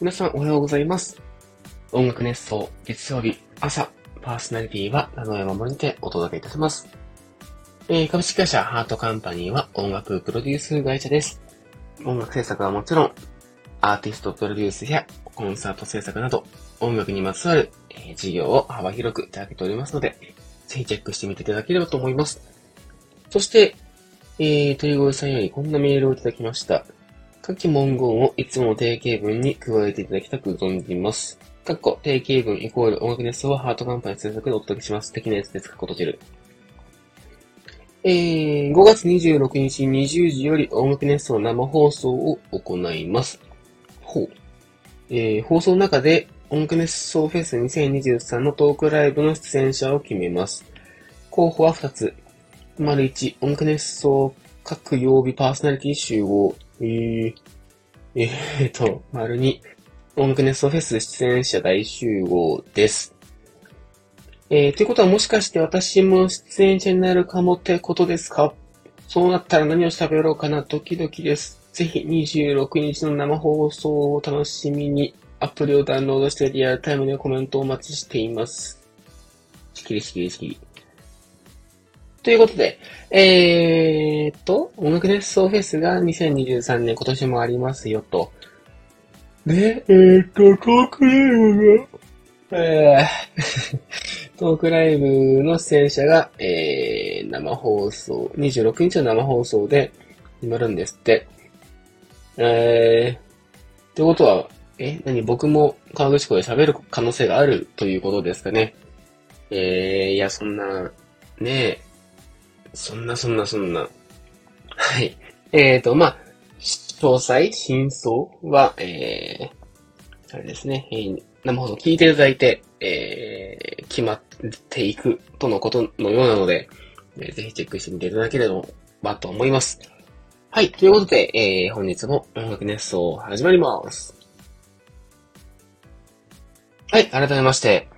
皆さんおはようございます。音楽熱奏月曜日朝、パーソナリティは名古屋守にてお届けいたします。えー株式会社ハートカンパニーは音楽プロデュース会社です。音楽制作はもちろん、アーティストプロデュースやコンサート制作など、音楽にまつわる、えー事業を幅広く手掛けておりますので、ぜひチェックしてみていただければと思います。そして、えー、鳥越さんよりこんなメールをいただきました。下記文言をいつも定型文に加えていただきたく存じます。かっこ定型文イコール音楽熱奏はハートカンパニー制作でお届けします。的なやつです。かっこ閉じる。えー、5月26日20時より音楽熱奏生放送を行います。ほう。えー、放送の中で音楽熱奏フェス2023のトークライブの出演者を決めます。候補は2つ。丸1、音楽熱奏各曜日パーソナリティ集合。えー、えーと、丸2、音楽熱奏フェス出演者大集合です。えー、ということはもしかして私も出演者になるかもってことですか？そうなったら何を喋ろうかな？ドキドキです。ぜひ26日の生放送を楽しみにアプリをダウンロードしてリアルタイムでコメントをお待ちしています。しきりしきりしきり。ということで、えーっと、音楽熱奏フェスが2023年今年もありますよと。で、えーっと、トークライブが、えー、トークライブの出演者が、えー、生放送、26日の生放送で決まるんですって。えー、ってことは、え、何僕も川口湖で喋る可能性があるということですかね。えー、いや、そんな、ねえ、そんなそんなそんな。はい。えーと、まあ、詳細、真相は、えー、あれですね、えー生放送聞いていただいて、えー、決まっていくとのことのようなので、えーぜひチェックしてみていただければと思います。はい。ということで、えー、本日も音楽熱奏始まります。はい。改めまして、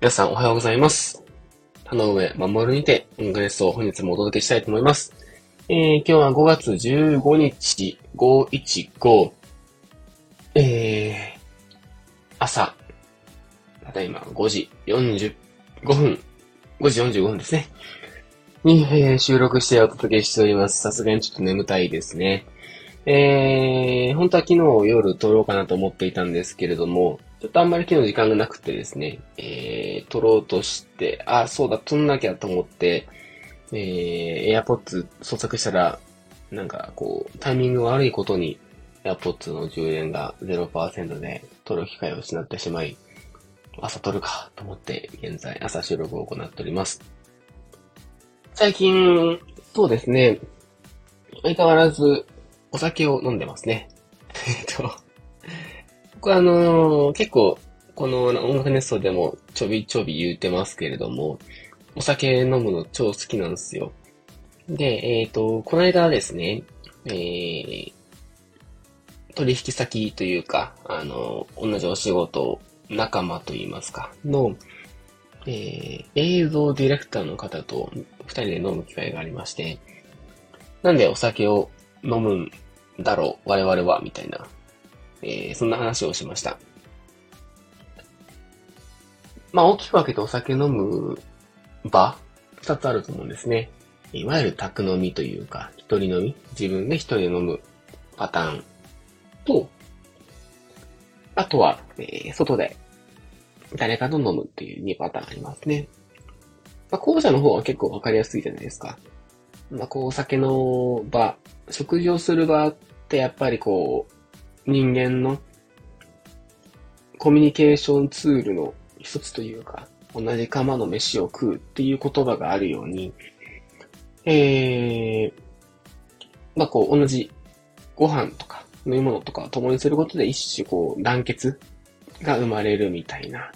皆さんおはようございます。田上守にて音楽熱奏を本日もお届けしたいと思います。えー、今日は5月15日、515、えー、朝、ただいま5時45分、5時45分ですね。に、えー収録してお届けしております。さすがにちょっと眠たいですね。えー、本当は昨日夜撮ろうかなと思っていたんですけれども、ちょっとあんまり昨日時間がなくてですね、えー、撮ろうとして、あ、そうだ、撮んなきゃと思って、えー、AirPods 捜索したら、なんかこう、タイミング悪いことに AirPods の充電が0%で撮る機会を失ってしまい、朝撮るかと思って現在朝収録を行っております。最近、そうですね、相変わらずお酒を飲んでますね。えっと、僕はあのー結構、この音楽熱奏でもちょびちょび言うてますけれども、お酒飲むの超好きなんですよ。で、えっ、と、この間ですね、えー、取引先というか、あの、同じお仕事仲間といいますか、の、えー、映像ディレクターの方と二人で飲む機会がありまして、なんでお酒を飲むんだろう、我々は、みたいな、えー、そんな話をしました。まあ、大きく分けてお酒飲む場、二つあると思うんですね。いわゆる宅飲みというか、一人飲み、自分で一人で飲むパターンと、あとは、えー外で誰かと飲むっていう2パターンありますね。まあ、後者の方は結構わかりやすいじゃないですか。まあ、こう、お酒の場、食事をする場ってやっぱりこう、人間のコミュニケーションツールの一つというか、同じ釜の飯を食うっていう言葉があるように、えー、まあこう、同じご飯とか飲み物とかを共にすることで一種こう、団結が生まれるみたいな、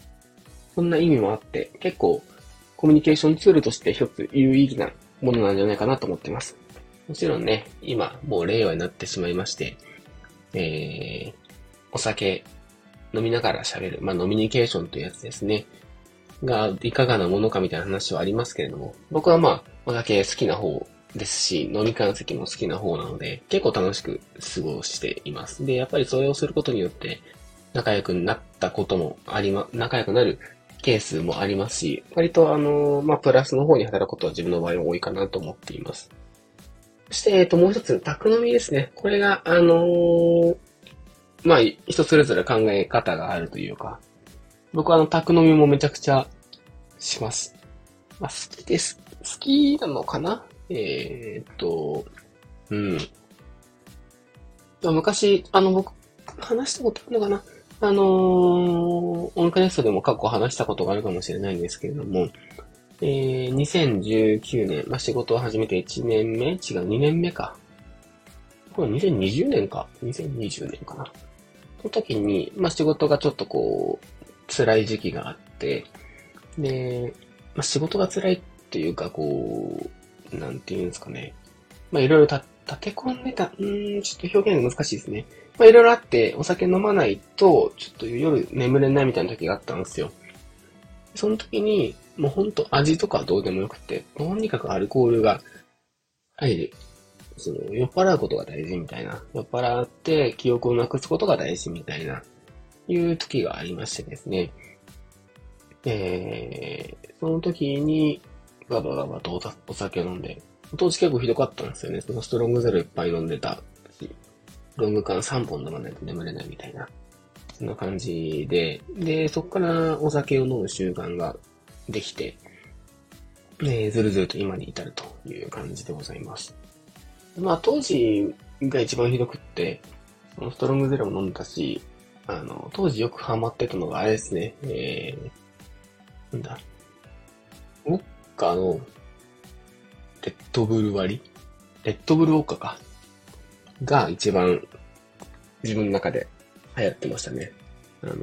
そんな意味もあって、結構コミュニケーションツールとして一つ有意義なものなんじゃないかなと思っています。もちろんね、今もう令和になってしまいまして、えー、お酒飲みながら喋る、まあ、ノミニケーションというやつですね。が、いかがなものかみたいな話はありますけれども、僕はまあ、お酒好きな方ですし、飲み会席も好きな方なので、結構楽しく過ごしています。で、やっぱりそれをすることによって、仲良くなったこともありま、仲良くなるケースもありますし、割とあの、まあ、プラスの方に働くことは自分の場合は多いかなと思っています。そして、えっと、もう一つ、宅飲みですね。これが、あのー、まあ、人それぞれ考え方があるというか、僕はあの、宅飲みもめちゃくちゃします。まあ、好きです。好きなのかな？えー、っと、うん。昔、あの、僕、話したことあるのかな？あのー、オンカネストでも過去話したことがあるかもしれないんですけれども、えー、2019年、まあ、仕事を始めて1年目違う、2年目か。これ2020年か ?2020 年かな。その時に、まあ、仕事がちょっとこう、辛い時期があって、で、まあ、仕事が辛いっていうか、こう、なんていうんですかね。まあ、いろいろ、立て込んでた、うん、ちょっと表現が難しいですね。まあ、いろいろあって、お酒飲まないと、ちょっと夜眠れないみたいな時があったんですよ。その時に、もうほんと味とかどうでもよくて、とにかくアルコールが入る。その、酔っ払うことが大事みたいな。酔っ払って記憶をなくすことが大事みたいな、いう時がありましてですね。えー、その時に、ガバガバとお酒を飲んで、当時結構ひどかったんですよね。そのストロングゼロいっぱい飲んでたし、ロング缶3本飲まないと眠れないみたいな。そんな感じで、で、そこからお酒を飲む習慣ができて、えずるずると今に至るという感じでございます。まあ当時が一番ひどくって、そのストロングゼロも飲んだし、あの、当時よくハマってたのがあれですね、えー、なんだ、ウォッカのレッドブル割り？レッドブルウォッカか。が一番自分の中で流行ってましたね。あの、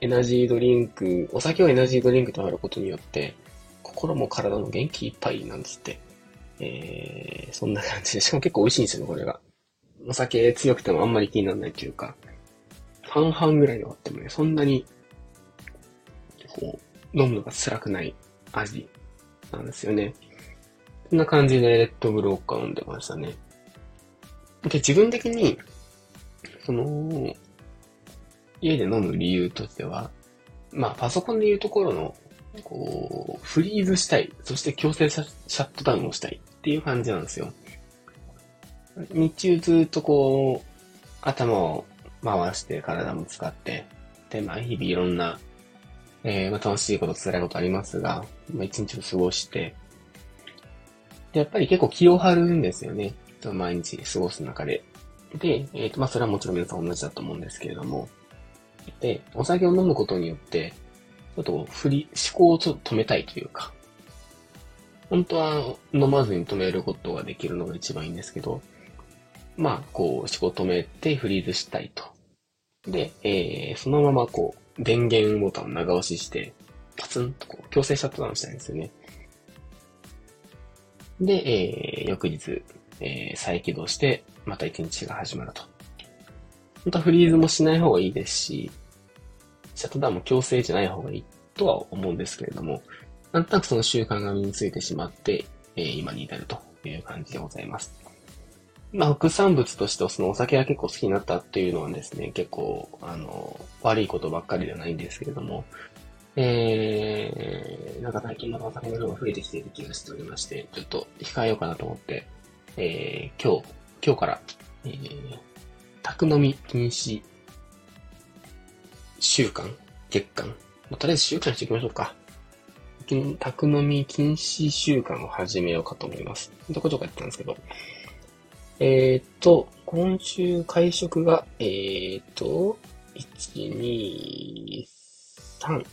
エナジードリンク、お酒をエナジードリンクとなることによって、心も体も元気いっぱいなんですって。えー、そんな感じで、しかも結構美味しいんですよね、これが。お酒強くてもあんまり気にならないというか、半々ぐらいのあってもね、そんなに、こう、飲むのが辛くない味なんですよね。そんな感じでレッドブルウォッカ飲んでましたね。で、自分的に、その、家で飲む理由としては、まあ、パソコンでいうところの、こう、フリーズしたい。そして強制シャットダウンをしたいっていう感じなんですよ。日中ずっとこう、頭を回して体も使って、で、まあ、日々いろんな、えー、まあ、楽しいこと、辛いことありますが、まあ、一日を過ごして、で、やっぱり結構気を張るんですよね。毎日過ごす中で。で、えっ、ー、と、まあ、それはもちろん皆さん同じだと思うんですけれども。で、お酒を飲むことによって、ちょっと振り、思考をちょっと止めたいというか、本当は飲まずに止めることができるのが一番いいんですけど、まあ、こう、思考止めてフリーズしたいと。で、えー、そのままこう、電源ボタンを長押しして、パツンとこう、強制シャットダウンしたいんですよね。で、えー、翌日、えー、再起動して、また一日が始まると。本当はフリーズもしない方がいいですし、シャットダウンも強制じゃない方がいいとは思うんですけれども、なんとなくその習慣が身についてしまって、えー、今に至るという感じでございます。まあ、副産物としてそのお酒が結構好きになったっていうのはですね、結構、あの、悪いことばっかりではないんですけれども、えー、なんか最近またお酒の量が増えてきている気がしておりまして、ちょっと控えようかなと思って、えー、今日、今日から、えー、宅飲み禁止週間月間まあ、とりあえず週間していきましょうか。宅飲み禁止週間を始めようかと思います。どこちょこやってたんですけど。えー、っと、今週会食が、えー、っと、1、2、3、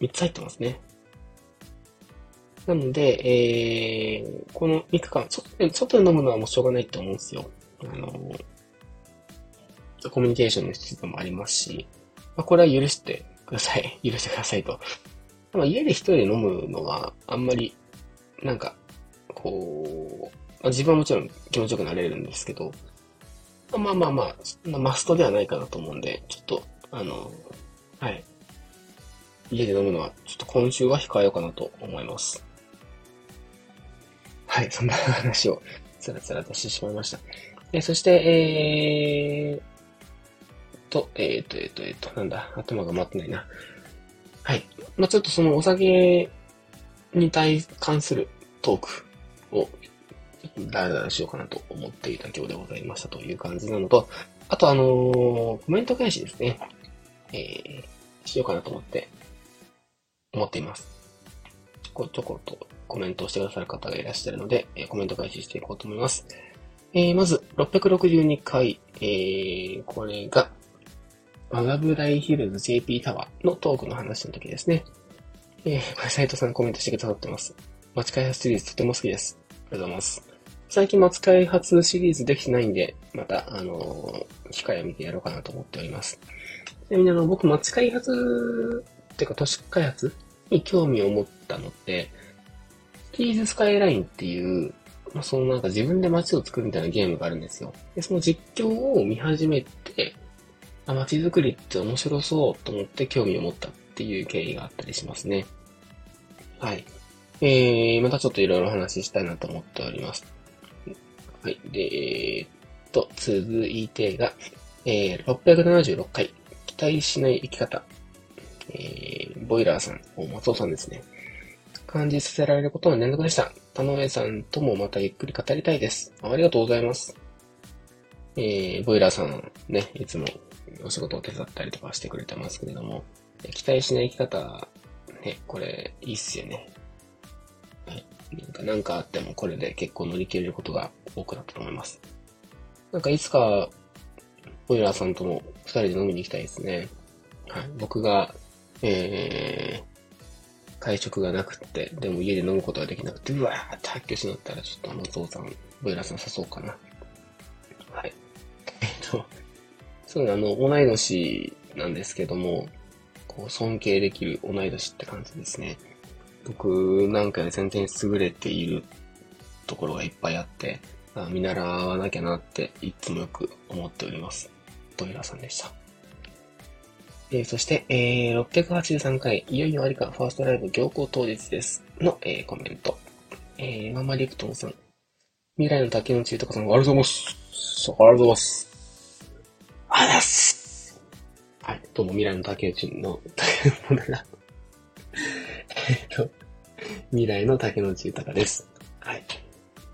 3つ入ってますね。なので、えー、この3日間、外で飲むのはもうしょうがないと思うんですよ。あの、コミュニケーションの必要もありますし、まあ、これは許してください。許してくださいと。まあ、家で一人で飲むのは、あんまり、なんか、こう、まあ、自分はもちろん気持ちよくなれるんですけど、まあまあまあ、そんなマストではないかなと思うんで、ちょっと、あの、はい。家で飲むのは、ちょっと今週は控えようかなと思います。はい、そんな話をつらつらとしてしまいました。えそして、えーと、えっ、と、えっ、と、えっ、と、なんだ、頭が回ってないな。はい。まあちょっとそのお酒に対関するトークを、だらだらしようかなと思っていた今日でございましたという感じなのと、あとあの、コメント返しですね。えー、しようかなと思って、思っています。ちょこちょこっとコメントをしてくださる方がいらっしゃるので、えコメント返ししていこうと思います。えー、まず、662回、えー、これが、マガブライヒルズ JP タワーのトークの話の時ですね。えー、これ斉藤さんコメントしてくださってます。街開発シリーズとても好きです。ありがとうございます。最近街開発シリーズできてないんで、また、あのー、機会を見てやろうかなと思っております。ちなみにあの、僕、街開発、っていうか都市開発に興味を持ったのって、キーズスカイラインっていう、そのなんか自分で街を作るみたいなゲームがあるんですよ。で、その実況を見始めて、あ、街づくりって面白そうと思って興味を持ったっていう経緯があったりしますね。はい。えー、またちょっといろいろ話したいなと思っております。はい。で、えー、っと、続いてが、えー、676回、期待しない生き方。えー、ボイラーさん、松尾さんですね。感じさせられることは連続でした。田上さんともまたゆっくり語りたいです。ありがとうございます。えー、ボイラーさんね、いつもお仕事を手伝ったりとかしてくれてますけれども、期待しない生き方、ね、これ、いいっすよね。はい。なんか、なんかあってもこれで結構乗り切れることが多くなったと思います。なんかいつか、ボイラーさんとも二人で飲みに行きたいですね。はい。僕が、えー、会食がなくって、でも家で飲むことができなくて、うわーって発狂しなったら、ちょっと松尾さん、ボイラーさん誘おうかな。はい。えっと、そうね、あの、同い年なんですけども、こう、尊敬できる同い年って感じですね。僕なんかより全然優れているところがいっぱいあって、あ見習わなきゃなっていつもよく思っております。ドイラさんでした。えー、そして、えー、683回、いよいよありか、ファーストライブ行幸当日です。の、えー、コメント。えー、ママリクトンさん。未来の竹内豊さん、ありがとうございます。ありがとうございます。あざすはい、どうも未来の竹内の、竹内だ。えっと、未来の竹内豊です。はい。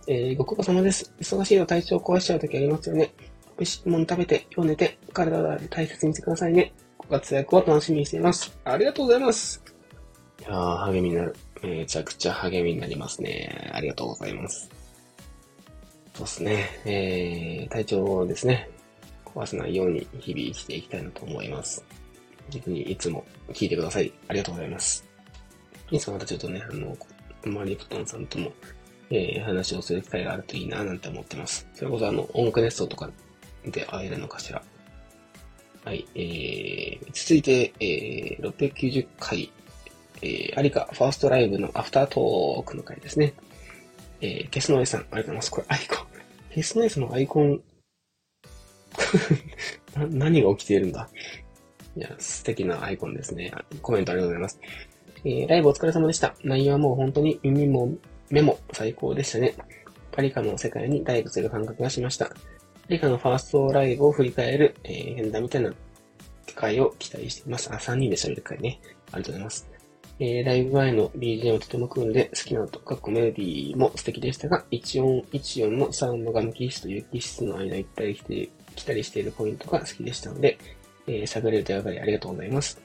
えー、ご苦労様です。忙しいと体調壊しちゃう時ありますよね。美味しいもの食べて、今日寝て、体を大切にしてくださいね。ご活躍を楽しみにしています。ありがとうございます。いやー、励みになる。めちゃくちゃ励みになりますね。ありがとうございます。そうですね。えー、体調ですね。壊さないように日々生きていきたいなと思います。逆にいつも聞いてください。ありがとうございます。いつかまたちょっとね、あの、マリプトンさんとも、えー、話をする機会があるといいななんて思ってます。それこそあの、音楽ネストとかで会えるのかしら。はい、えー、続いて、えー、690回、えー、アリカファーストライブのアフタートークの回ですね。えー、ケスノエさん、ありがとうございます。これアイコン。ケスノエさんのアイコン、何が起きているんだ？いや、素敵なアイコンですね。コメントありがとうございます。えー、ライブお疲れ様でした。内容はもう本当に耳も目も最高でしたね。パリカの世界にダイブする感覚がしました。パリカのファーストライブを振り返る、えー、変だみたいな機会を期待しています。あ、3人で喋る会ね。ありがとうございます。えー、ライブ前の BGM をとてもクールで好きな音、かっこメディも素敵でしたが、一音一音のサウンドが無機質と有機質の間行ったり来て来たりしているポイントが好きでしたので、えー、探れる手がかりありがとうございます。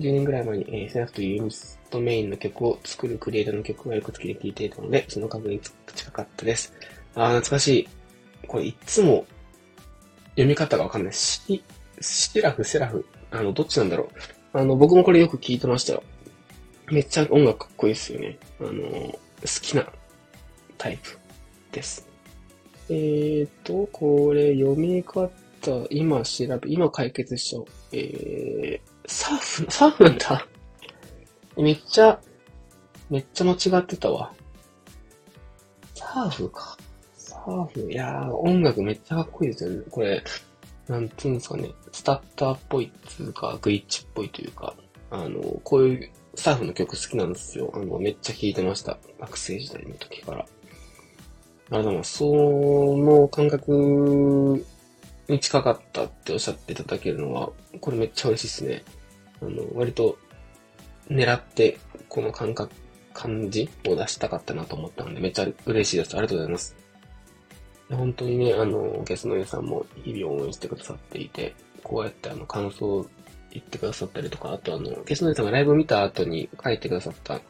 10年ぐらい前に、えー、セラフというユニストメインの曲を作るクリエイターの曲がよく好きで聴いていたので、その確認近かったです。あー、懐かしい。これいつも読み方がわかんない。シ、シラフ、セラフ。あの、どっちなんだろう。あの、僕もこれよく聴いてましたよ。めっちゃ音楽かっこいいですよね。あの、好きなタイプです。えーと、これ読み方、今調べ、今解決しちゃおう。えー、サーフ、サーフなんだ。めっちゃ、めっちゃ間違ってたわ。サーフか。サーフ。いやー、音楽めっちゃかっこいいですよね。これ、なんていうんですかね。スタッターっぽいっつうか、グイッチっぽいというか、あの、こういうサーフの曲好きなんですよ。あの、めっちゃ聴いてました。学生時代の時から。あれだな、その感覚に近かったっておっしゃっていただけるのは、これめっちゃ嬉しいですね。あの、割と狙ってこの感覚、感じを出したかったなと思ったので、めっちゃ嬉しいです。ありがとうございます。本当にね、あの、ゲストの皆さんも日々応援してくださっていて、こうやってあの、感想を言ってくださったりとか、あとあの、ゲストの皆さんがライブ見た後に書いてくださった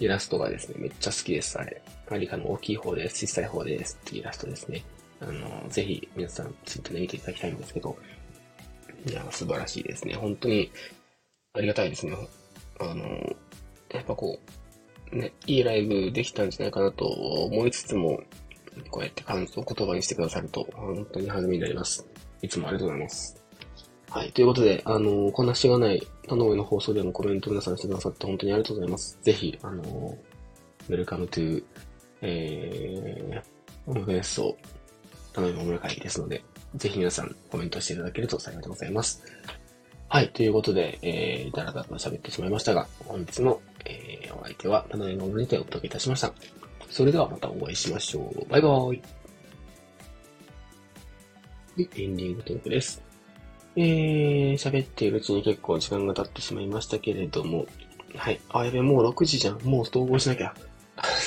イラストがですね、めっちゃ好きです、あれ。アリカの大きい方です、小さい方ですっていうイラストですね。あの、ぜひ皆さんツイッターで見ていただきたいんですけど、いや、素晴らしいですね。本当にありがたいですね。あの、やっぱこう、ね、いいライブできたんじゃないかなと思いつつも、こうやって感想を言葉にしてくださると、本当に励みになります。いつもありがとうございます。はい。ということで、あの、こんなしがない田上の放送でもコメント皆さんしてくださって本当にありがとうございます。ぜひ、あの、ウェルカムトゥ、えー、オムフェスト、田上桃会ですので、ぜひ皆さんコメントしていただけると幸いでございます。はい。ということで、えー、だらだら喋ってしまいましたが、本日の、えー、お相手は、田上桃にてお届けいたしました。それではまたお会いしましょう。バイバーイ。で、エンディングトークです。えー、喋っているうちに結構時間が経ってしまいましたけれども、はい。あ、やべ、もう6時じゃん。もう統合しなきゃ。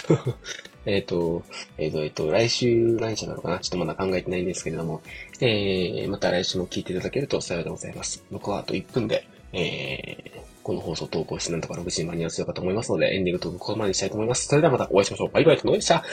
えっと、えっ、ー、と、えっ、ー、と、来週何日なのかなちょっとまだ考えてないんですけれども、えー、また来週も聞いていただけると幸いでございます。僕はあと1分で、えー、この放送投稿してなんとか6時に間に合わせようかと思いますので、エンディングトークここまでにしたいと思います。それではまたお会いしましょう。バイバイとのでした。